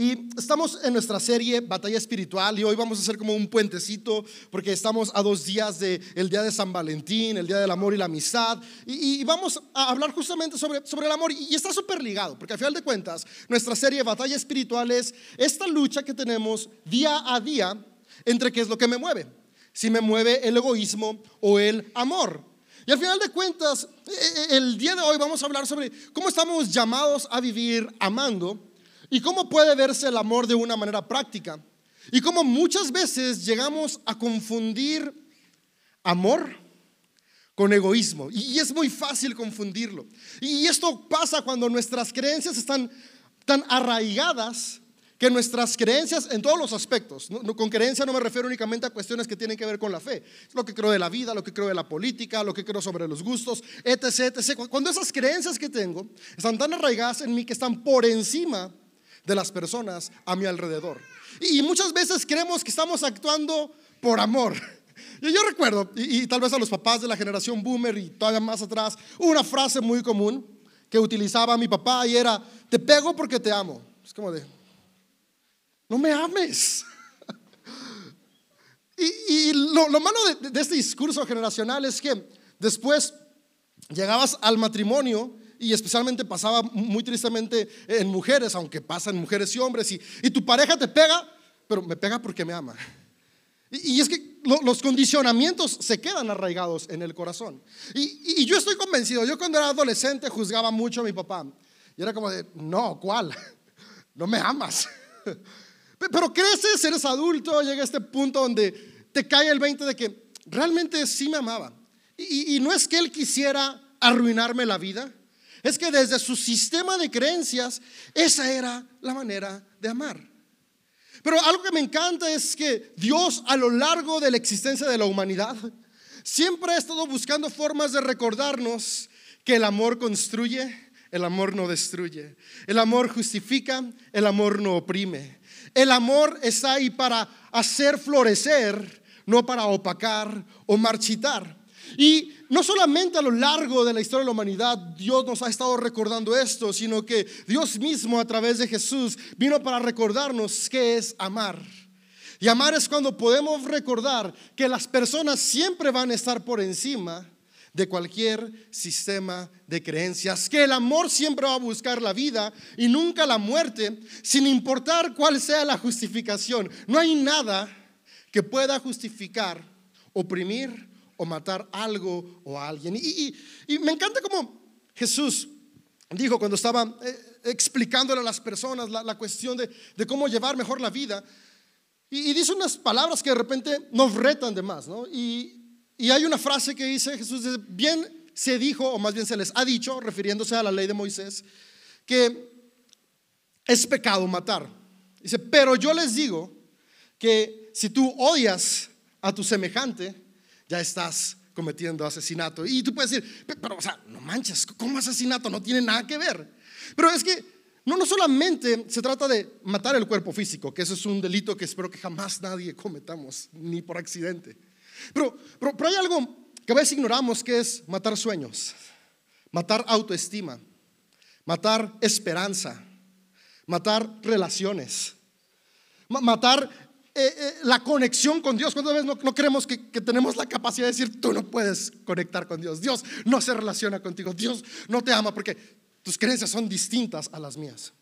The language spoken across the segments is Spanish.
Y estamos en nuestra serie Batalla Espiritual y hoy vamos a hacer como un puentecito porque estamos a dos días del Día de San Valentín, el Día del Amor y la Amistad. Y, vamos a hablar justamente sobre, sobre el amor y, está súper ligado porque al final de cuentas nuestra serie Batalla Espiritual es esta lucha que tenemos día a día entre qué es lo que me mueve. Si me mueve el egoísmo o el amor. Y al final de cuentas, e, e, el día de hoy vamos a hablar sobre cómo estamos llamados a vivir amando ¿Y cómo puede verse el amor de una manera práctica? Y cómo muchas veces llegamos a confundir amor con egoísmo. Y es muy fácil confundirlo. Y esto pasa cuando nuestras creencias están tan arraigadas que nuestras creencias en todos los aspectos, con creencia no me refiero únicamente a cuestiones que tienen que ver con la fe, lo que creo de la vida, lo que creo de la política, lo que creo sobre los gustos, etc, etc. Cuando esas creencias que tengo están tan arraigadas en mí que están por encima de las personas a mi alrededor. Y muchas veces creemos que estamos actuando por amor. Y yo recuerdo, y, tal vez a los papás de la generación boomer y todavía más atrás, una frase muy común que utilizaba mi papá y era, te pego porque te amo. Es como de, no me ames. y, lo, malo de, de este discurso generacional es que después llegabas al matrimonio y especialmente pasaba muy tristemente en mujeres, aunque pasa en mujeres y hombres, y, tu pareja te pega, pero me pega porque me ama. Y, es que los condicionamientos se quedan arraigados en el corazón. Y, yo estoy convencido, yo cuando era adolescente juzgaba mucho a mi papá. Y era como de, no, ¿cuál? No me amas. Pero creces, eres adulto, llega este punto donde te cae el 20 de que realmente sí me amaba. y no es que él quisiera arruinarme la vida, es que desde su sistema de creencias, esa era la manera de amar. Pero algo que me encanta es que Dios a lo largo de la existencia de la humanidad siempre ha estado buscando formas de recordarnos que el amor construye, el amor no destruye. El amor justifica, el amor no oprime. El amor está ahí para hacer florecer, no para opacar o marchitar. Y no solamente a lo largo de la historia de la humanidad Dios nos ha estado recordando esto, sino que Dios mismo a través de Jesús vino para recordarnos qué es amar. Y amar es cuando podemos recordar que las personas siempre van a estar por encima de cualquier sistema de creencias, que el amor siempre va a buscar la vida y nunca la muerte, sin importar cuál sea la justificación. No hay nada que pueda justificar, oprimir o matar algo o alguien. Y, me encanta como Jesús dijo cuando estaba eh, explicándole a las personas la, cuestión de, cómo llevar mejor la vida. Y, dice unas palabras que de repente nos retan de más, ¿no? Y, hay una frase que dice Jesús, bien se dijo, o más bien se les ha dicho, refiriéndose a la ley de Moisés, que es pecado matar. Dice, pero yo les digo que si tú odias a tu semejante, ya estás cometiendo asesinato. Y tú puedes decir, pero, o sea, no manches, ¿cómo asesinato? No tiene nada que ver. Pero es que no, no solamente se trata de matar el cuerpo físico, que eso es un delito que espero que jamás nadie cometamos, ni por accidente. Pero, pero, pero hay algo que a veces ignoramos, que es matar sueños, matar autoestima, matar esperanza, matar relaciones, matar eh, eh, la conexión con Dios. ¿Cuántas veces no, no creemos que, tenemos la capacidad de decir, tú no puedes conectar con Dios? Dios no se relaciona contigo. Dios no te ama porque tus creencias son distintas a las mías.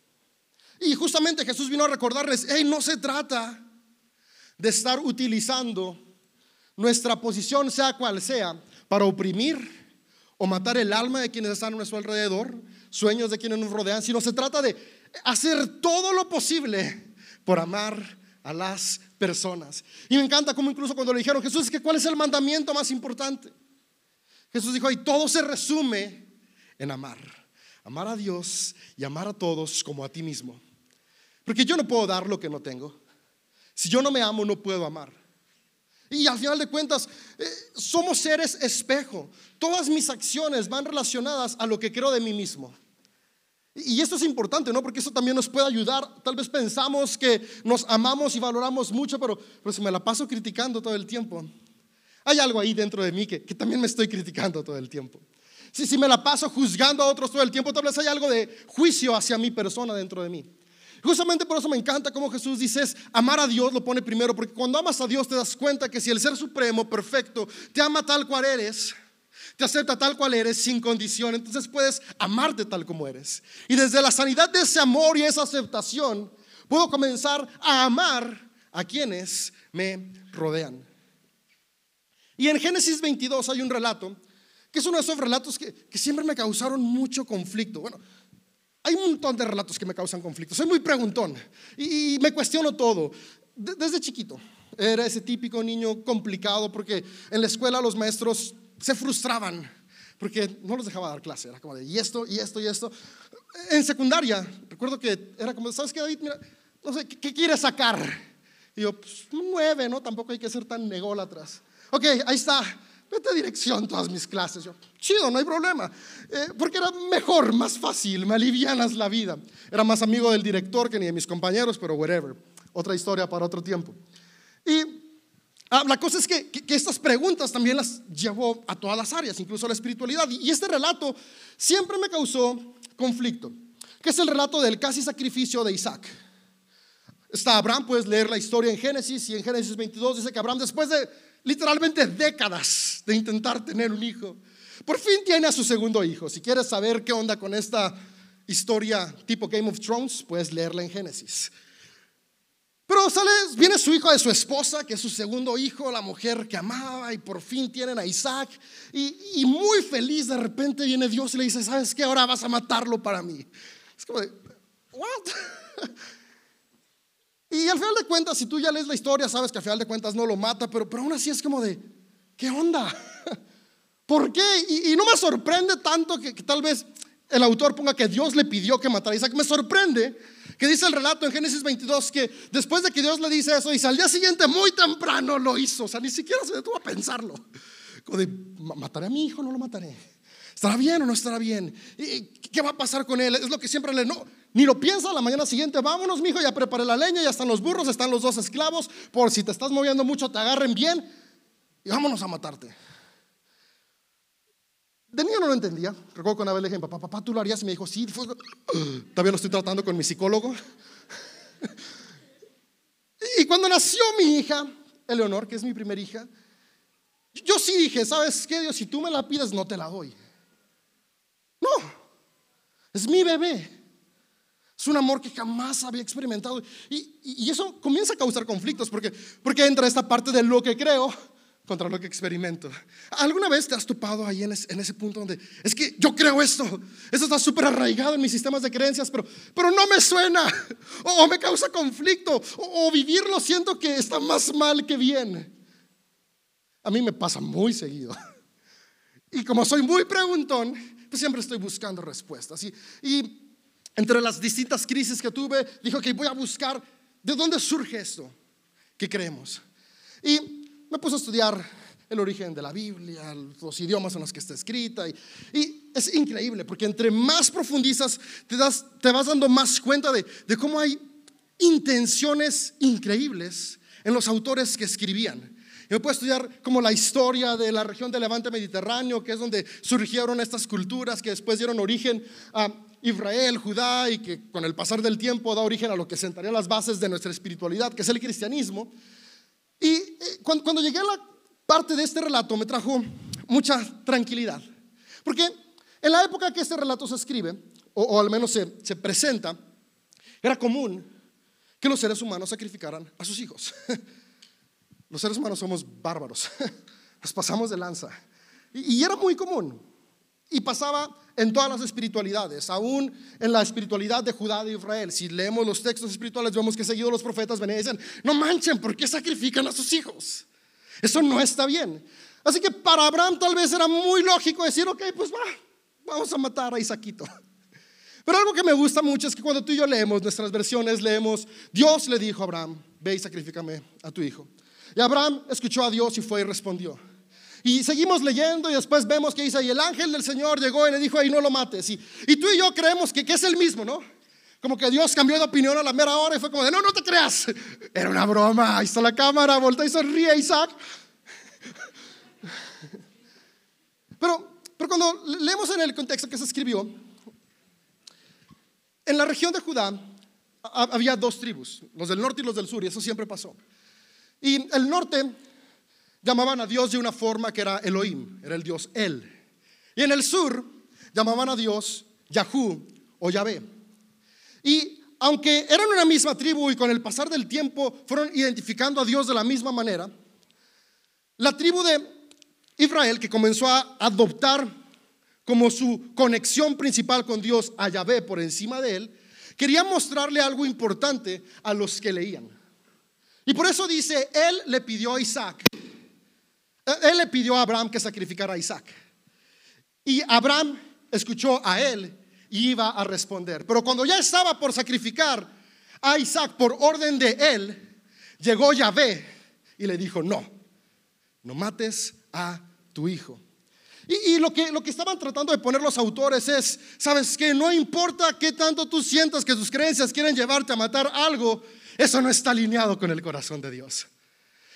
Y justamente Jesús vino a recordarles, hey, no se trata de estar utilizando nuestra posición, sea cual sea, para oprimir o matar el alma de quienes están a nuestro alrededor, sueños de quienes nos rodean, sino se trata de hacer todo lo posible por amar a las personas. Y me encanta como incluso cuando le dijeron, Jesús, que ¿cuál es el mandamiento más importante? Jesús dijo, y todo se resume en amar. Amar a Dios y amar a todos como a ti mismo. Porque yo no puedo dar lo que no tengo. Si yo no me amo, no puedo amar. Y al final de cuentas, eh, somos seres espejo. Todas mis acciones van relacionadas a lo que creo de mí mismo. Y esto es importante, ¿no? Porque eso también nos puede ayudar. Tal vez pensamos que nos amamos y valoramos mucho, pero, pero si me la paso criticando todo el tiempo, hay algo ahí dentro de mí que, que también me estoy criticando todo el tiempo. Si, si me la paso juzgando a otros todo el tiempo, tal vez hay algo de juicio hacia mi persona dentro de mí. Justamente por eso me encanta cómo Jesús dice es amar a Dios lo pone primero, porque cuando amas a Dios te das cuenta que si el ser supremo, perfecto, te ama tal cual eres, te acepta tal cual eres sin condición, entonces puedes amarte tal como eres. Y desde la sanidad de ese amor y esa aceptación, puedo comenzar a amar a quienes me rodean. Y en Génesis 22 hay un relato, que es uno de esos relatos que, siempre me causaron mucho conflicto. Bueno, hay un montón de relatos que me causan conflicto. Soy muy preguntón y, me cuestiono todo. desde chiquito era ese típico niño complicado porque en la escuela los maestros se frustraban porque no los dejaba dar clase. Era como de, y esto, y esto, y esto. En secundaria, recuerdo que era como, ¿sabes qué, David? Mira, no sé, ¿qué, quieres sacar? Y yo, pues nueve, ¿no? Tampoco hay que ser tan nególatras. Ok, ahí está vete a dirección todas mis clases. Yo, chido, no hay problema. Eh, porque era mejor, más fácil, me alivianas la vida. Era más amigo del director que ni de mis compañeros, pero whatever. Otra historia para otro tiempo. Y ah, la cosa es que, estas preguntas también las llevó a todas las áreas, incluso a la espiritualidad. Y este relato siempre me causó conflicto, que es el relato del casi sacrificio de Isaac. Está Abraham, puedes leer la historia en Génesis y en Génesis 22 dice que Abraham después de literalmente décadas de intentar tener un hijo. Por fin tiene a su segundo hijo. Si quieres saber qué onda con esta historia tipo Game of Thrones, puedes leerla en Génesis. Pero sale, viene su hijo de su esposa, que es su segundo hijo, la mujer que amaba, y por fin tienen a Isaac. Y, muy feliz, de repente viene Dios y le dice: ¿Sabes qué? Ahora vas a matarlo para mí. Es como de, ¿what? Y al final de cuentas, si tú ya lees la historia, sabes que al final de cuentas no lo mata, pero, pero aún así es como de, ¿qué onda? ¿Por qué? Y, no me sorprende tanto que, tal vez el autor ponga que Dios le pidió que matara a Isaac. Me sorprende que dice el relato en Génesis 22 que después de que Dios le dice eso, dice al día siguiente muy temprano lo hizo. O sea, ni siquiera se detuvo a pensarlo. Como de, ¿mataré a mi hijo? No lo mataré. ¿Estará bien o no estará bien? ¿Y ¿Qué va a pasar con él? Es lo que siempre le... No, ni lo piensa la mañana siguiente, vámonos, mijo, ya preparé la leña, ya están los burros, están los dos esclavos, por si te estás moviendo mucho, te agarren bien y vámonos a matarte. De niño no lo entendía. Recuerdo que una vez le dije, papá, papá, tú lo harías. Y me dijo, sí, todavía lo estoy tratando con mi psicólogo. y cuando nació mi hija, Eleonor, que es mi primera hija, yo sí dije, ¿sabes qué, Dios? Si tú me la pides, no te la doy. No, es mi bebé. Es un amor que jamás había experimentado. Y, eso comienza a causar conflictos porque, porque entra esta parte de lo que creo contra lo que experimento. ¿Alguna vez te has topado ahí en, ese punto donde es que yo creo esto? Eso está súper arraigado en mis sistemas de creencias, pero, pero no me suena. O, me causa conflicto. O, o vivirlo siento que está más mal que bien. A mí me pasa muy seguido. Y como soy muy preguntón, pues siempre estoy buscando respuestas. Y, y entre las distintas crisis que tuve, dijo que voy a buscar de dónde surge esto que creemos. Y me puse a estudiar el origen de la Biblia, los idiomas en los que está escrita. Y, es increíble, porque entre más profundizas, te, das, te vas dando más cuenta de, cómo hay intenciones increíbles en los autores que escribían. Yo puedo estudiar como la historia de la región del Levante Mediterráneo, que es donde surgieron estas culturas que después dieron origen a Israel, Judá, y que con el pasar del tiempo da origen a lo que sentaría las bases de nuestra espiritualidad, que es el cristianismo. Y eh, cuando, llegué a la parte de este relato me trajo mucha tranquilidad, porque en la época que este relato se escribe, o, al menos se, se presenta, era común que los seres humanos sacrificaran a sus hijos. Los seres humanos somos bárbaros, nos pasamos de lanza. Y, era muy común. Y pasaba en todas las espiritualidades, aún en la espiritualidad de Judá de Israel. Si leemos los textos espirituales, vemos que seguido los profetas venían y dicen, no manchen, ¿por qué sacrifican a sus hijos? Eso no está bien. Así que para Abraham tal vez era muy lógico decir, ok, pues va, vamos a matar a Isaquito. Pero algo que me gusta mucho es que cuando tú y yo leemos nuestras versiones, leemos, Dios le dijo a Abraham, ve y sacrifícame a tu hijo. Y Abraham escuchó a Dios y fue y respondió. Y seguimos leyendo y después vemos que dice, y el ángel del Señor llegó y le dijo, ahí no lo mates. Y, tú y yo creemos que, que, es el mismo, ¿no? Como que Dios cambió de opinión a la mera hora y fue como de, no, no te creas. Era una broma. Ahí la cámara, voltea y sonríe Isaac. Pero, pero cuando leemos en el contexto que se escribió, en la región de Judá había dos tribus, los del norte y los del sur, y eso siempre pasó. Y el norte llamaban a Dios de una forma que era Elohim, era el Dios El. Y en el sur llamaban a Dios Yahú o Yahvé. Y aunque eran una misma tribu y con el pasar del tiempo fueron identificando a Dios de la misma manera, la tribu de Israel que comenzó a adoptar como su conexión principal con Dios a Yahvé por encima de él, quería mostrarle algo importante a los que leían. Y por eso dice, él le pidió a Isaac, él le pidió a Abraham que sacrificara a Isaac. Y Abraham escuchó a él y iba a responder. Pero cuando ya estaba por sacrificar a Isaac por orden de él, llegó Yahvé y le dijo, no, no mates a tu hijo. Y, lo, que, lo que estaban tratando de poner los autores es, sabes que no importa qué tanto tú sientas que tus creencias quieren llevarte a matar algo, eso no está alineado con el corazón de Dios.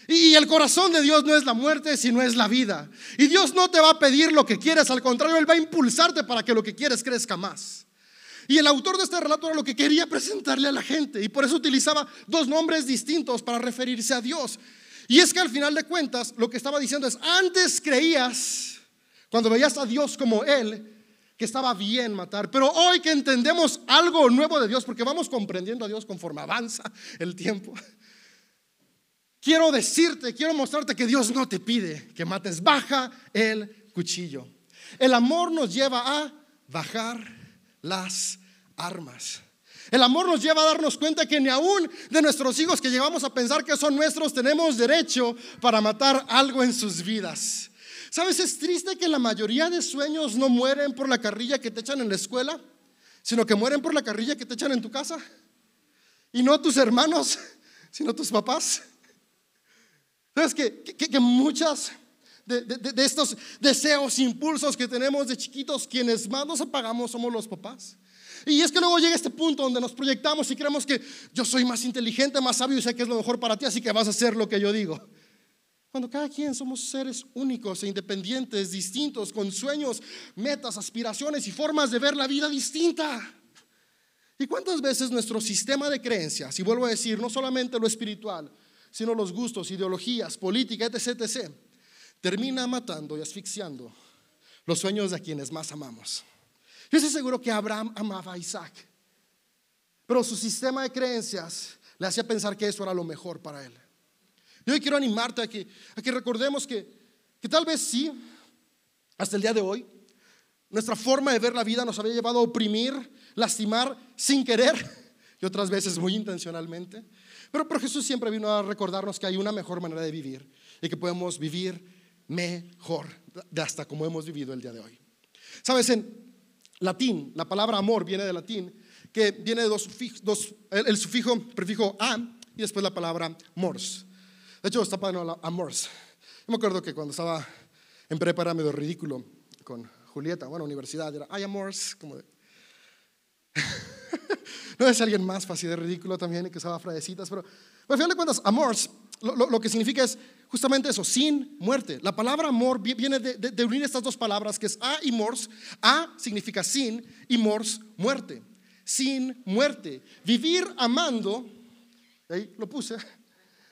Y el corazón de Dios no es la muerte, sino es la vida. Y Dios no te va a pedir lo que quieres, al contrario, Él va a impulsarte para que lo que quieres crezca más. Y el autor de este relato era lo que quería presentarle a la gente. Y por eso utilizaba dos nombres distintos para referirse a Dios. Y es que al final de cuentas, lo que estaba diciendo es, antes creías, cuando veías a Dios como Él, que estaba bien matar. Pero hoy que entendemos algo nuevo de Dios, porque vamos comprendiendo a Dios conforme avanza el tiempo quiero decirte, quiero mostrarte que Dios no te pide que mates, baja el cuchillo. El amor nos lleva a bajar las armas. El amor nos lleva a darnos cuenta que ni aún de nuestros hijos que llegamos a pensar que son nuestros tenemos derecho para matar algo en sus vidas. ¿Sabes? Es triste que la mayoría de sueños no mueren por la carrilla que te echan en la escuela, sino que mueren por la carrilla que te echan en tu casa. Y no tus hermanos, sino tus papás. ¿Sabes que, que, muchas de, de, estos deseos, impulsos que tenemos de chiquitos, quienes más nos apagamos somos los papás? Y es que luego llega este punto donde nos proyectamos y creemos que yo soy más inteligente, más sabio y sé que es lo mejor para ti, así que vas a hacer lo que yo digo. Cuando cada quien somos seres únicos e independientes, distintos, con sueños, metas, aspiraciones y formas de ver la vida distinta. ¿Y cuántas veces nuestro sistema de creencias, y vuelvo a decir, no solamente lo espiritual, sino los gustos, ideologías, política, etc., etc., termina matando y asfixiando los sueños de quienes más amamos. Yo estoy seguro que Abraham amaba a Isaac, pero su sistema de creencias le hacía pensar que eso era lo mejor para él. Yo hoy quiero animarte a que, a que recordemos que, que tal vez sí, hasta el día de hoy, nuestra forma de ver la vida nos había llevado a oprimir, lastimar sin querer y otras veces muy intencionalmente. Pero, Jesús siempre vino a recordarnos que hay una mejor manera de vivir y que podemos vivir mejor, de hasta como hemos vivido el día de hoy. Sabes, en latín, la palabra amor viene de latín, que viene de dos, dos el, sufijo, prefijo a y después la palabra mors. De hecho, está padre amors. Yo me acuerdo que cuando estaba en prepa era medio ridículo con Julieta, bueno, universidad, era ay amors, como de... no es alguien más fácil de ridículo también que usaba frasecitas, pero al final de cuentas, amor, lo, que significa es justamente eso, sin muerte. La palabra amor viene de, unir estas dos palabras que es a y mors. A significa sin y mors, muerte. Sin muerte. Vivir amando, ahí lo puse,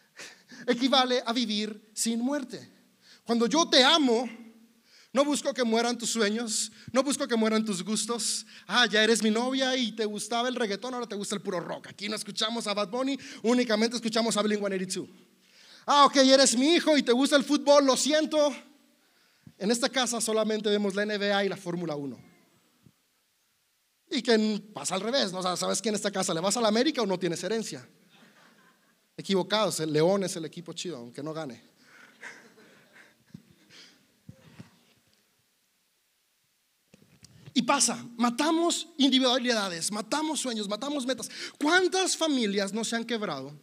equivale a vivir sin muerte. Cuando yo te amo, no busco que mueran tus sueños, no busco que mueran tus gustos. Ah, ya eres mi novia y te gustaba el reggaetón, ahora te gusta el puro rock. Aquí no escuchamos a Bad Bunny, únicamente escuchamos a Blink-182. Ah, ok, eres mi hijo y te gusta el fútbol, lo siento. En esta casa solamente vemos la NBA y la Fórmula 1. Y que pasa al revés, ¿no? ¿Sabes que en esta casa le vas a la América o no tienes herencia? Equivocados, el León es el equipo chido, aunque no gane. Y pasa, matamos individualidades, matamos sueños, matamos metas. ¿Cuántas familias no se han quebrado?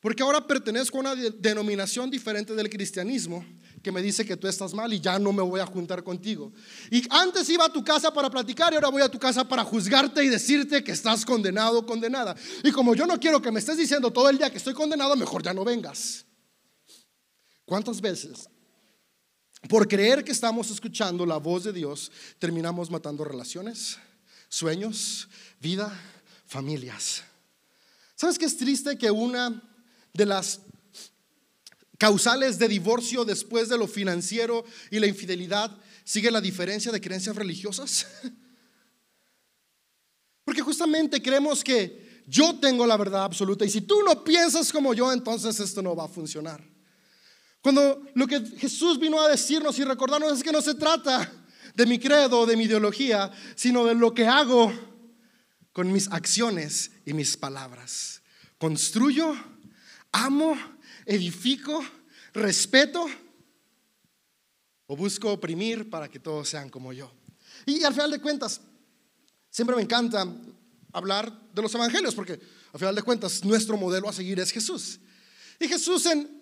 Porque ahora pertenezco a una denominación diferente del cristianismo que me dice que tú estás mal y ya no me voy a juntar contigo. Y antes iba a tu casa para platicar y ahora voy a tu casa para juzgarte y decirte que estás condenado o condenada. Y como yo no quiero que me estés diciendo todo el día que estoy condenado, mejor ya no vengas. ¿Cuántas veces por creer que estamos escuchando la voz de Dios, terminamos matando relaciones, sueños, vida, familias. ¿Sabes qué es triste que una de las causales de divorcio después de lo financiero y la infidelidad sigue la diferencia de creencias religiosas? Porque justamente creemos que yo tengo la verdad absoluta y si tú no piensas como yo, entonces esto no va a funcionar. Cuando lo que Jesús vino a decirnos y recordarnos es que no se trata de mi credo, de mi ideología, sino de lo que hago con mis acciones y mis palabras. Construyo, amo, edifico, respeto o busco oprimir para que todos sean como yo. Y al final de cuentas, siempre me encanta hablar de los evangelios porque al final de cuentas nuestro modelo a seguir es Jesús. Y Jesús en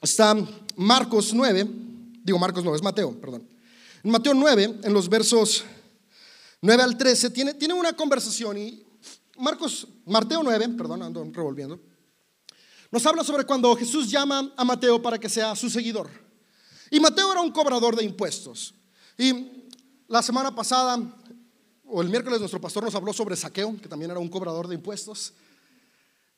está Marcos 9, digo Marcos 9, es Mateo, perdón. En Mateo 9, en los versos 9 al 13, tiene, tiene una conversación y Marcos, Mateo 9, perdón, ando revolviendo, nos habla sobre cuando Jesús llama a Mateo para que sea su seguidor. Y Mateo era un cobrador de impuestos. Y la semana pasada, o el miércoles, nuestro pastor nos habló sobre saqueo, que también era un cobrador de impuestos.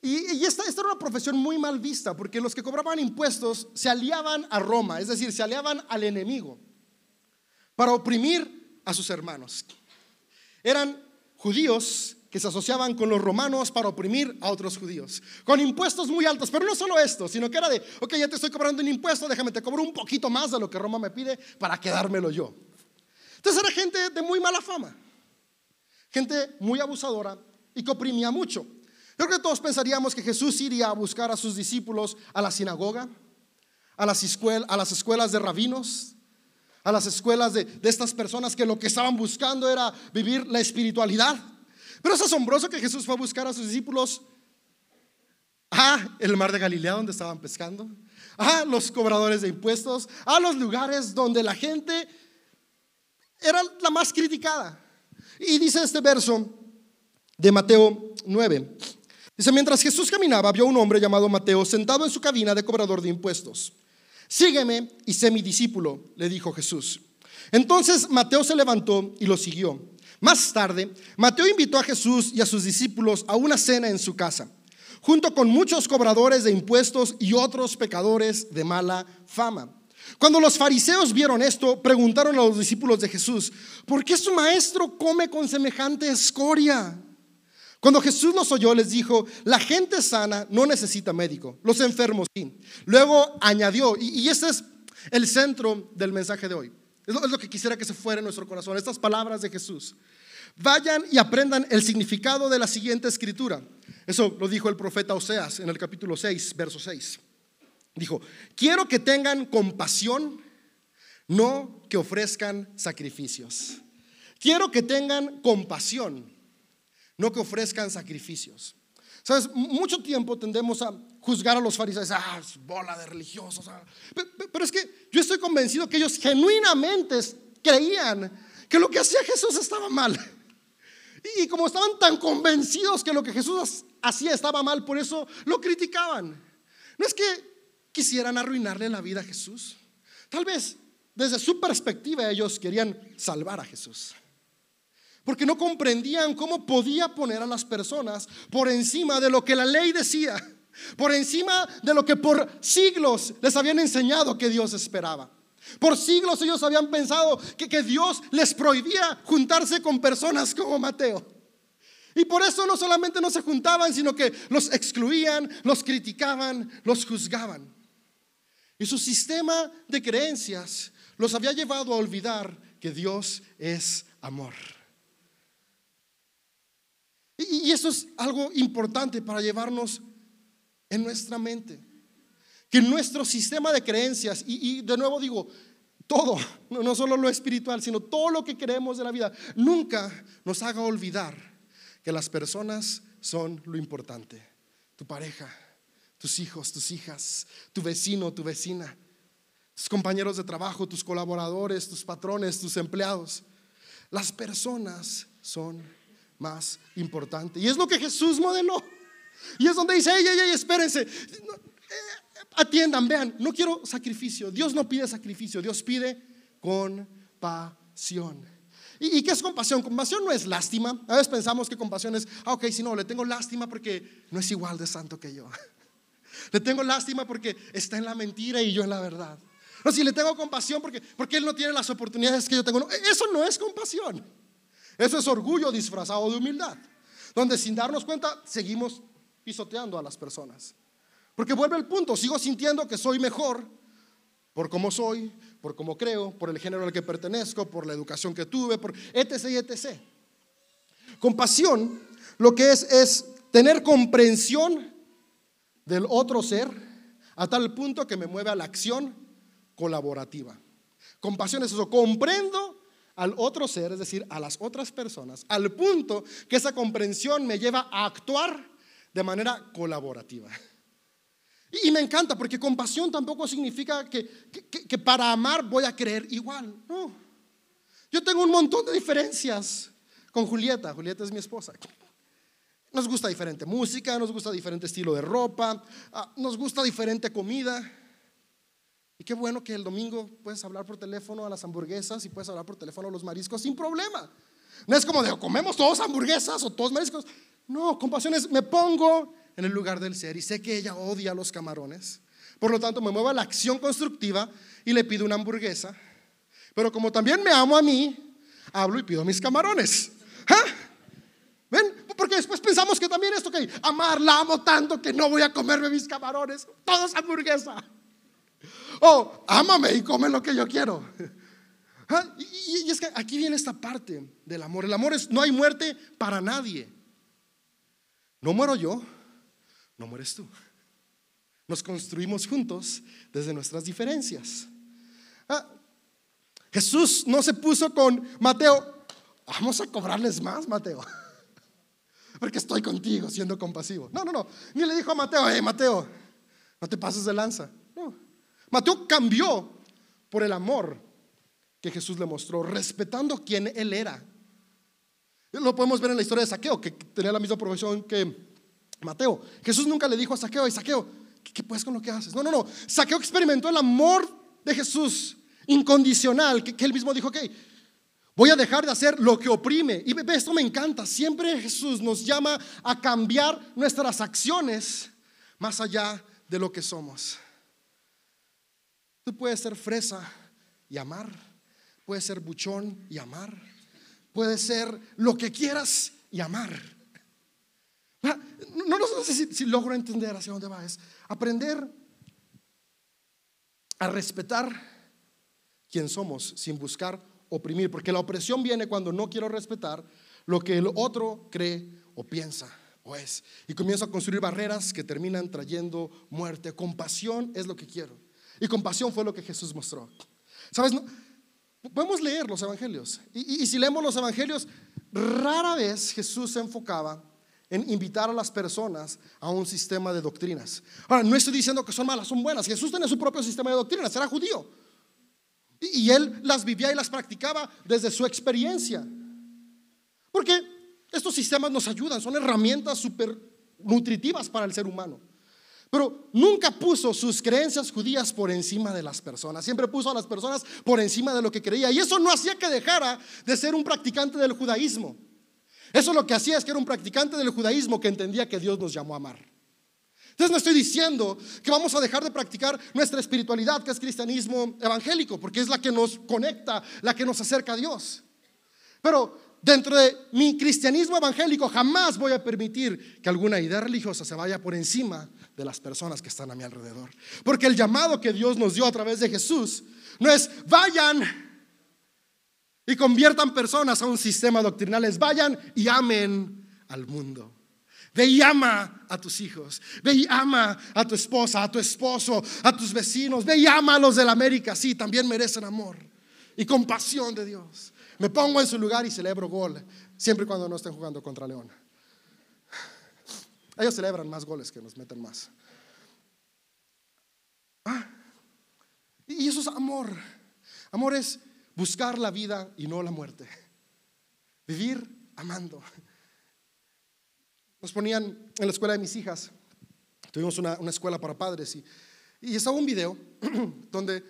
Y, esta, esta, era una profesión muy mal vista, porque los que cobraban impuestos se aliaban a Roma, es decir, se aliaban al enemigo para oprimir a sus hermanos. Eran judíos que se asociaban con los romanos para oprimir a otros judíos, con impuestos muy altos, pero no solo esto, sino que era de, ok, ya te estoy cobrando un impuesto, déjame, te cobro un poquito más de lo que Roma me pide para quedármelo yo. Entonces era gente de muy mala fama, gente muy abusadora y que oprimía mucho. Yo creo que todos pensaríamos que Jesús iría a buscar a sus discípulos a la sinagoga, a las, escuelas, de rabinos, a las escuelas de, de estas personas que lo que estaban buscando era vivir la espiritualidad. Pero es asombroso que Jesús fue a buscar a sus discípulos a el mar de Galilea donde estaban pescando, a los cobradores de impuestos, a los lugares donde la gente era la más criticada. Y dice este verso de Mateo 9, Dice, mientras Jesús caminaba, vio a un hombre llamado Mateo sentado en su cabina de cobrador de impuestos. Sígueme y sé mi discípulo, le dijo Jesús. Entonces Mateo se levantó y lo siguió. Más tarde, Mateo invitó a Jesús y a sus discípulos a una cena en su casa, junto con muchos cobradores de impuestos y otros pecadores de mala fama. Cuando los fariseos vieron esto, preguntaron a los discípulos de Jesús, ¿por qué su maestro come con semejante escoria? Cuando Jesús los oyó, les dijo, la gente sana no necesita médico, los enfermos sí. Luego añadió, y, este es el centro del mensaje de hoy, es lo, que quisiera que se fuera en nuestro corazón, estas palabras de Jesús. Vayan y aprendan el significado de la siguiente escritura. Eso lo dijo el profeta Oseas en el capítulo 6, verso 6. Dijo, quiero que tengan compasión, no que ofrezcan sacrificios. Quiero que tengan compasión no que ofrezcan sacrificios. Sabes, mucho tiempo tendemos a juzgar a los fariseos, ah, bola de religiosos. Ah". Pero, es que yo estoy convencido que ellos genuinamente creían que lo que hacía Jesús estaba mal. Y como estaban tan convencidos que lo que Jesús hacía estaba mal, por eso lo criticaban. No es que quisieran arruinarle la vida a Jesús. Tal vez desde su perspectiva ellos querían salvar a Jesús porque no comprendían cómo podía poner a las personas por encima de lo que la ley decía, por encima de lo que por siglos les habían enseñado que Dios esperaba. Por siglos ellos habían pensado que, que Dios les prohibía juntarse con personas como Mateo. Y por eso no solamente no se juntaban, sino que los excluían, los criticaban, los juzgaban. Y su sistema de creencias los había llevado a olvidar que Dios es amor. Y, eso es algo importante para llevarnos en nuestra mente. Que nuestro sistema de creencias, y, de nuevo digo, todo, no, solo lo espiritual, sino todo lo que creemos de la vida, nunca nos haga olvidar que las personas son lo importante. Tu pareja, tus hijos, tus hijas, tu vecino, tu vecina, tus compañeros de trabajo, tus colaboradores, tus patrones, tus empleados. Las personas son más importante. Y es lo que Jesús modeló. Y es donde dice, ey, ey, ey, espérense. Eh, atiendan, vean, no quiero sacrificio. Dios no pide sacrificio, Dios pide compasión. ¿Y, qué es compasión? Compasión no es lástima. A veces pensamos que compasión es, ah, ok, si no, le tengo lástima porque no es igual de santo que yo. le tengo lástima porque está en la mentira y yo en la verdad. No, si le tengo compasión porque, porque él no tiene las oportunidades que yo tengo. eso no es compasión. Eso es orgullo disfrazado de humildad. Donde sin darnos cuenta seguimos pisoteando a las personas. Porque vuelve el punto, sigo sintiendo que soy mejor por cómo soy, por cómo creo, por el género al que pertenezco, por la educación que tuve, por etc. y etc. Compasión lo que es es tener comprensión del otro ser a tal punto que me mueve a la acción colaborativa. Compasión es eso, comprendo al otro ser, es decir, a las otras personas, al punto que esa comprensión me lleva a actuar de manera colaborativa. Y, me encanta porque compasión tampoco significa que, que, para amar voy a creer igual. No. Yo tengo un montón de diferencias con Julieta. Julieta es mi esposa. Nos gusta diferente música, nos gusta diferente estilo de ropa, ah, nos gusta diferente comida. Y qué bueno que el domingo puedes hablar por teléfono a las hamburguesas y puedes hablar por teléfono a los mariscos sin problema. No es como de comemos todos hamburguesas o todos mariscos. No, compasión es me pongo en el lugar del ser y sé que ella odia los camarones. Por lo tanto, me muevo a la acción constructiva y le pido una hamburguesa. Pero como también me amo a mí, hablo y pido mis camarones. ¿Ah? ¿Ven? Porque después pensamos que también esto que amar, la amo tanto que no voy a comerme mis camarones, todos hamburguesa. O ámame y come lo que yo quiero. ¿Ah? Y, y, es que aquí viene esta parte del amor. El amor es, no hay muerte para nadie. No muero yo, no mueres tú. Nos construimos juntos desde nuestras diferencias. Ah, Jesús no se puso con Mateo, vamos a cobrarles más, Mateo, porque estoy contigo siendo compasivo. No, no, no. Ni le dijo a Mateo, hey, Mateo, no te pases de lanza. No. Mateo cambió por el amor que Jesús le mostró, respetando quién él era. Lo podemos ver en la historia de Saqueo, que tenía la misma profesión que Mateo. Jesús nunca le dijo a Saqueo, y Saqueo, ¿qué, puedes con lo que haces? No, no, no. Saqueo experimentó el amor de Jesús incondicional, que, él mismo dijo, ok, voy a dejar de hacer lo que oprime. Y esto me encanta. Siempre Jesús nos llama a cambiar nuestras acciones más allá de lo que somos. Tú puedes ser fresa y amar. Puedes ser buchón y amar. Puedes ser lo que quieras y amar. No, no, sé si, logro entender hacia dónde va. Es aprender a respetar quién somos sin buscar oprimir. Porque la opresión viene cuando no quiero respetar lo que el otro cree o piensa o es. Y comienzo a construir barreras que terminan trayendo muerte. Compasión es lo que quiero. Y compasión fue lo que Jesús mostró. ¿Sabes? podemos leer los evangelios. y si leemos los evangelios, rara vez Jesús se enfocaba en invitar a las personas a un sistema de doctrinas. Ahora, no estoy diciendo que son malas, son buenas. Jesús tenía su propio sistema de doctrinas, era judío. Y, él las vivía y las practicaba desde su experiencia. Porque estos sistemas nos ayudan, son herramientas súper nutritivas para el ser humano. Pero nunca puso sus creencias judías por encima de las personas. Siempre puso a las personas por encima de lo que creía. Y eso no hacía que dejara de ser un practicante del judaísmo. Eso lo que hacía es que era un practicante del judaísmo que entendía que Dios nos llamó a amar. Entonces no estoy diciendo que vamos a dejar de practicar nuestra espiritualidad, que es cristianismo evangélico, porque es la que nos conecta, la que nos acerca a Dios. Pero dentro de mi cristianismo evangélico jamás voy a permitir que alguna idea religiosa se vaya por encima de las personas que están a mi alrededor. Porque el llamado que Dios nos dio a través de Jesús no es vayan y conviertan personas a un sistema doctrinal. Vayan y amen al mundo. Ve y ama a tus hijos. Ve y ama a tu esposa, a tu esposo, a tus vecinos. Ve y ama a los de la América. Sí, también merecen amor y compasión de Dios. Me pongo en su lugar y celebro gol, siempre y cuando no estén jugando contra León. Ellos celebran más goles que nos meten más. Ah, y eso es amor. Amor es buscar la vida y no la muerte. Vivir amando. Nos ponían en la escuela de mis hijas, tuvimos una, escuela para padres y, y estaba un video donde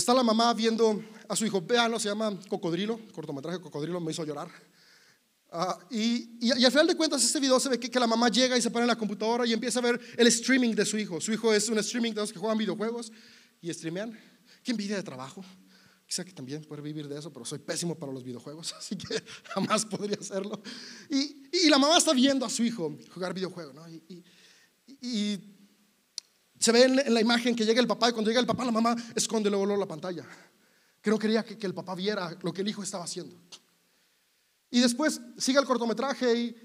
Está la mamá viendo a su hijo, vean, se llama Cocodrilo, cortometraje Cocodrilo, me hizo llorar. Ah, y, y, al final de cuentas, este video se ve que, la mamá llega y se pone en la computadora y empieza a ver el streaming de su hijo. Su hijo es un streaming de los que juegan videojuegos y streamean. Qué envidia de trabajo. Quizá que también puede vivir de eso, pero soy pésimo para los videojuegos, así que jamás podría hacerlo. Y, y la mamá está viendo a su hijo jugar videojuegos, ¿no? Y, y se ve en, la imagen que llega el papá y cuando llega el papá, la mamá esconde luego, la pantalla. Que no quería que, el papá viera lo que el hijo estaba haciendo. Y después sigue el cortometraje y,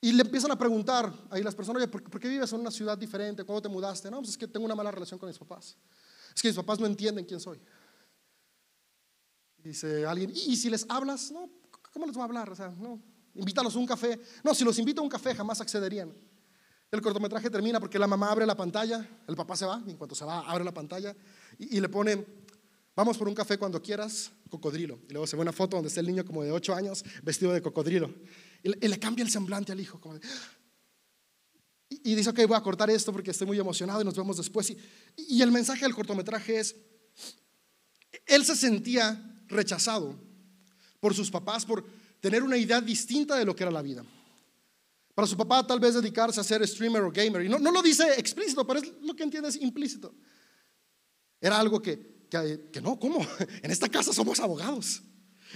y le empiezan a preguntar ahí las personas, oye, ¿por, qué vives en una ciudad diferente? ¿Cuándo te mudaste? No, pues es que tengo una mala relación con mis papás. Es que mis papás no entienden quién soy. Dice alguien, ¿y, si les hablas? No, ¿cómo les voy a hablar? O sea, no, invítalos a un café. No, si los invito a un café jamás accederían. El cortometraje termina porque la mamá abre la pantalla, el papá se va, y en cuanto se va, abre la pantalla y, y le pone, vamos por un café cuando quieras, cocodrilo. Y luego se ve una foto donde está el niño como de 8 años vestido de cocodrilo. Y, le cambia el semblante al hijo. Como y, dice, ok, voy a cortar esto porque estoy muy emocionado y nos vemos después. Y, y el mensaje del cortometraje es, él se sentía rechazado por sus papás por tener una idea distinta de lo que era la vida. Para su papá tal vez dedicarse a ser streamer o gamer. Y no, no lo dice explícito, pero es lo que entiendes implícito. Era algo que que, no, ¿cómo? En esta casa somos abogados.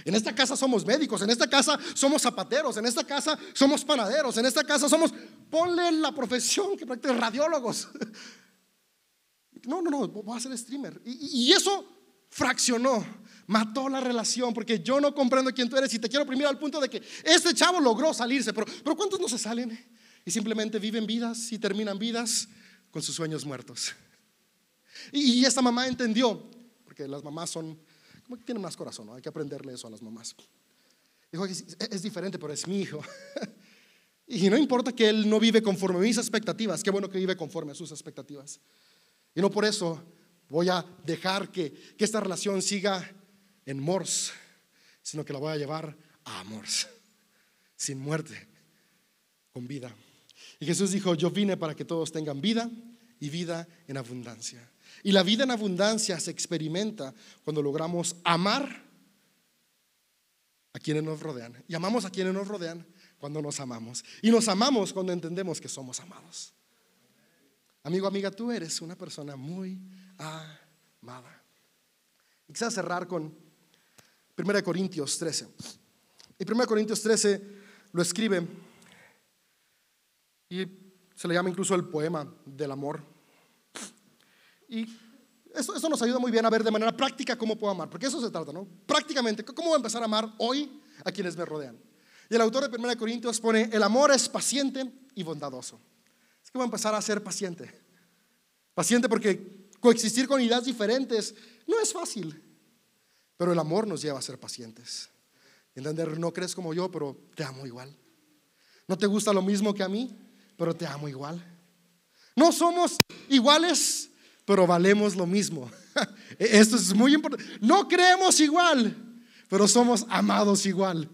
En esta casa somos médicos, en esta casa somos zapateros, en esta casa somos panaderos, en esta casa somos, ponle la profesión que practica radiólogos. No, no, no, voy a ser streamer. Y, eso fraccionó, mató la relación, porque yo no comprendo quién tú eres y te quiero oprimir al punto de que este chavo logró salirse, pero, pero ¿cuántos no se salen? Y simplemente viven vidas y terminan vidas con sus sueños muertos. Y, esta mamá entendió las mamás son, como que tienen más corazón, ¿no? Hay que aprenderle eso a las mamás. Dijo, es, es diferente, pero es mi hijo. y no importa que él no vive conforme a mis expectativas, qué bueno que vive conforme a sus expectativas. Y no por eso voy a dejar que, que esta relación siga en mors, sino que la voy a llevar a amors, sin muerte, con vida. Y Jesús dijo, yo vine para que todos tengan vida y vida en abundancia. Y la vida en abundancia se experimenta cuando logramos amar a quienes nos rodean. Y amamos a quienes nos rodean cuando nos amamos. Y nos amamos cuando entendemos que somos amados. Amigo, amiga, tú eres una persona muy amada. Y quisiera cerrar con 1 Corintios 13. Y 1 Corintios 13 lo escribe y se le llama incluso el poema del amor. Y eso, eso, nos ayuda muy bien a ver de manera práctica cómo puedo amar, porque eso se trata, ¿no? Prácticamente, ¿cómo voy a empezar a amar hoy a quienes me rodean? Y el autor de 1 Corintios pone, el amor es paciente y bondadoso. Es que voy a empezar a ser paciente. Paciente porque coexistir con ideas diferentes no es fácil, pero el amor nos lleva a ser pacientes. Entender, no crees como yo, pero te amo igual. No te gusta lo mismo que a mí, pero te amo igual. No somos iguales, pero valemos lo mismo. Esto es muy importante. No creemos igual, pero somos amados igual.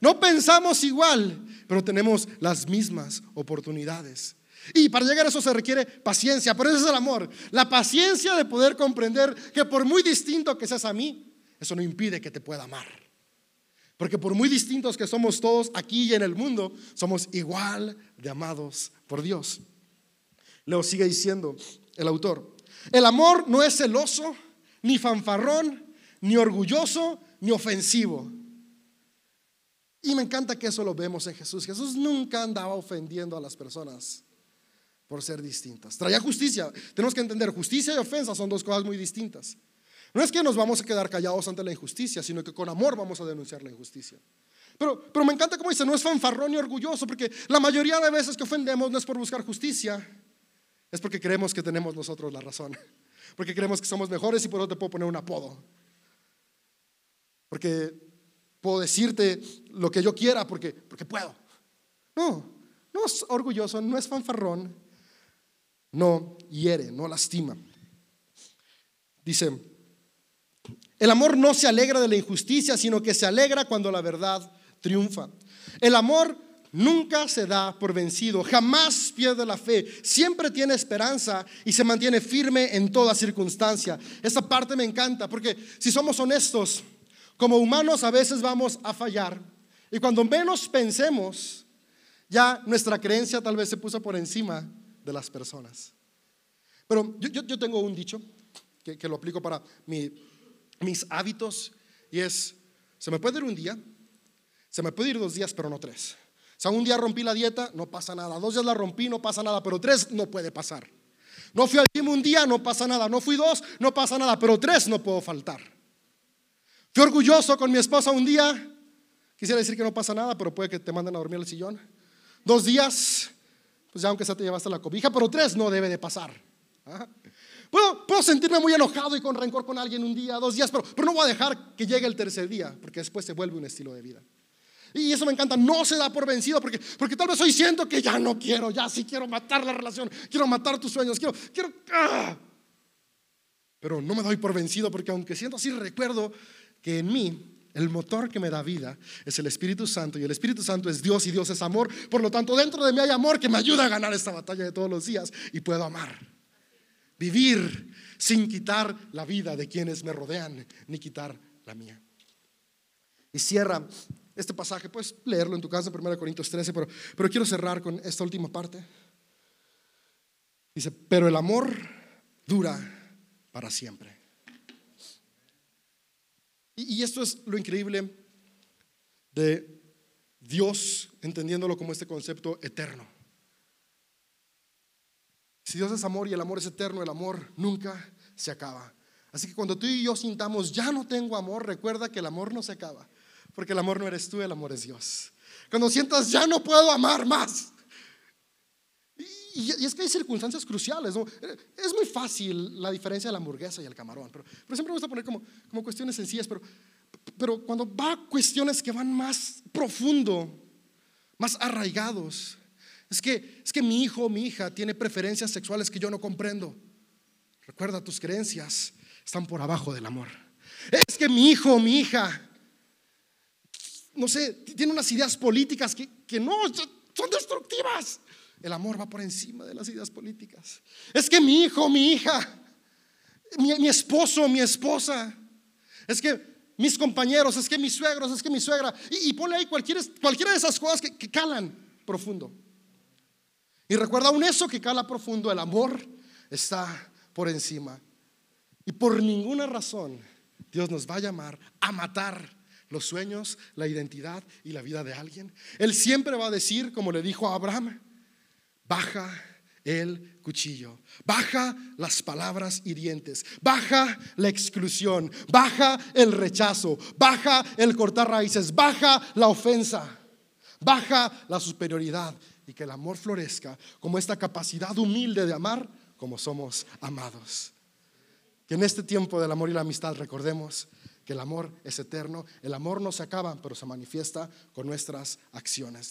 No pensamos igual, pero tenemos las mismas oportunidades. Y para llegar a eso se requiere paciencia, pero ese es el amor. La paciencia de poder comprender que por muy distinto que seas a mí, eso no impide que te pueda amar. Porque por muy distintos que somos todos aquí y en el mundo, somos igual de amados por Dios. Luego sigue diciendo el autor, el amor no es celoso, ni fanfarrón, ni orgulloso, ni ofensivo. Y me encanta que eso lo vemos en Jesús. Jesús nunca andaba ofendiendo a las personas por ser distintas. Traía justicia. Tenemos que entender, justicia y ofensa son dos cosas muy distintas. No es que nos vamos a quedar callados ante la injusticia, sino que con amor vamos a denunciar la injusticia. Pero, pero me encanta como dice, no es fanfarrón ni orgulloso, porque la mayoría de veces que ofendemos no es por buscar justicia, es porque creemos que tenemos nosotros la razón. Porque creemos que somos mejores y por eso te puedo poner un apodo. Porque puedo decirte lo que yo quiera porque, porque puedo. No, no es orgulloso, no es fanfarrón, no hiere, no lastima. Dice, el amor no se alegra de la injusticia, sino que se alegra cuando la verdad triunfa. El amor nunca se da por vencido, jamás pierde la fe, siempre tiene esperanza y se mantiene firme en toda circunstancia. Esa parte me encanta porque si somos honestos, como humanos a veces vamos a fallar y cuando menos pensemos, ya nuestra creencia tal vez se puso por encima de las personas. Pero yo, tengo un dicho que, lo aplico para mis hábitos y es, se me puede ir un día, se me puede ir dos días, pero no tres. O sea, un día rompí la dieta, no pasa nada. Dos días la rompí, no pasa nada. Pero tres no puede pasar. No fui al gym un día, no pasa nada. No fui dos, no pasa nada. Pero tres no puedo faltar. Fui orgulloso con mi esposa un día. Quisiera decir que no pasa nada, pero puede que te manden a dormir al sillón. Dos días, pues ya aunque sea te llevaste la cobija, pero tres no debe de pasar. Puedo, puedo, sentirme muy enojado y con rencor con alguien un día, dos días, pero, pero no voy a dejar que llegue el tercer día, porque después se vuelve un estilo de vida. Y eso me encanta, no se da por vencido porque, porque tal vez hoy siento que ya no quiero, ya sí quiero matar la relación, quiero matar tus sueños, quiero, quiero... ¡ah! Pero no me doy por vencido porque aunque siento así, recuerdo que en mí el motor que me da vida es el Espíritu Santo y el Espíritu Santo es Dios y Dios es amor. Por lo tanto, dentro de mí hay amor que me ayuda a ganar esta batalla de todos los días y puedo amar. Vivir sin quitar la vida de quienes me rodean ni quitar la mía. Y cierra este pasaje, puedes leerlo en tu casa, 1 Corintios 13, pero, pero quiero cerrar con esta última parte. Dice, pero el amor dura para siempre. Y, esto es lo increíble de Dios, entendiéndolo como este concepto eterno. Si Dios es amor y el amor es eterno, el amor nunca se acaba. Así que cuando tú y yo sintamos, ya no tengo amor, recuerda que el amor no se acaba. Porque el amor no eres tú, el amor es Dios. Cuando sientas, ya no puedo amar más. Y, es que hay circunstancias cruciales. Es muy fácil la diferencia de la hamburguesa y el camarón. Pero, siempre me gusta poner como, como cuestiones sencillas. Pero, pero cuando va a cuestiones que van más profundo, más arraigados, es que, es que mi hijo o mi hija tiene preferencias sexuales que yo no comprendo. Recuerda, tus creencias están por abajo del amor. Es que mi hijo o mi hija no sé, tiene unas ideas políticas que, que no, son destructivas. El amor va por encima de las ideas políticas. Es que mi hijo, mi hija, mi, esposo, mi esposa, es que mis compañeros, es que mis suegros, es que mi suegra, y, y ponle ahí cualquiera, de esas cosas que, que calan profundo. Y recuerda aún eso que cala profundo, el amor está por encima. Y por ninguna razón Dios nos va a llamar a matar los sueños, la identidad y la vida de alguien. Él siempre va a decir, como le dijo a Abraham, baja el cuchillo, baja las palabras hirientes, baja la exclusión, baja el rechazo, baja el cortar raíces, baja la ofensa, baja la superioridad y que el amor florezca como esta capacidad humilde de amar como somos amados. Que en este tiempo del amor y la amistad recordemos que el amor es eterno, el amor no se acaba, pero se manifiesta con nuestras acciones.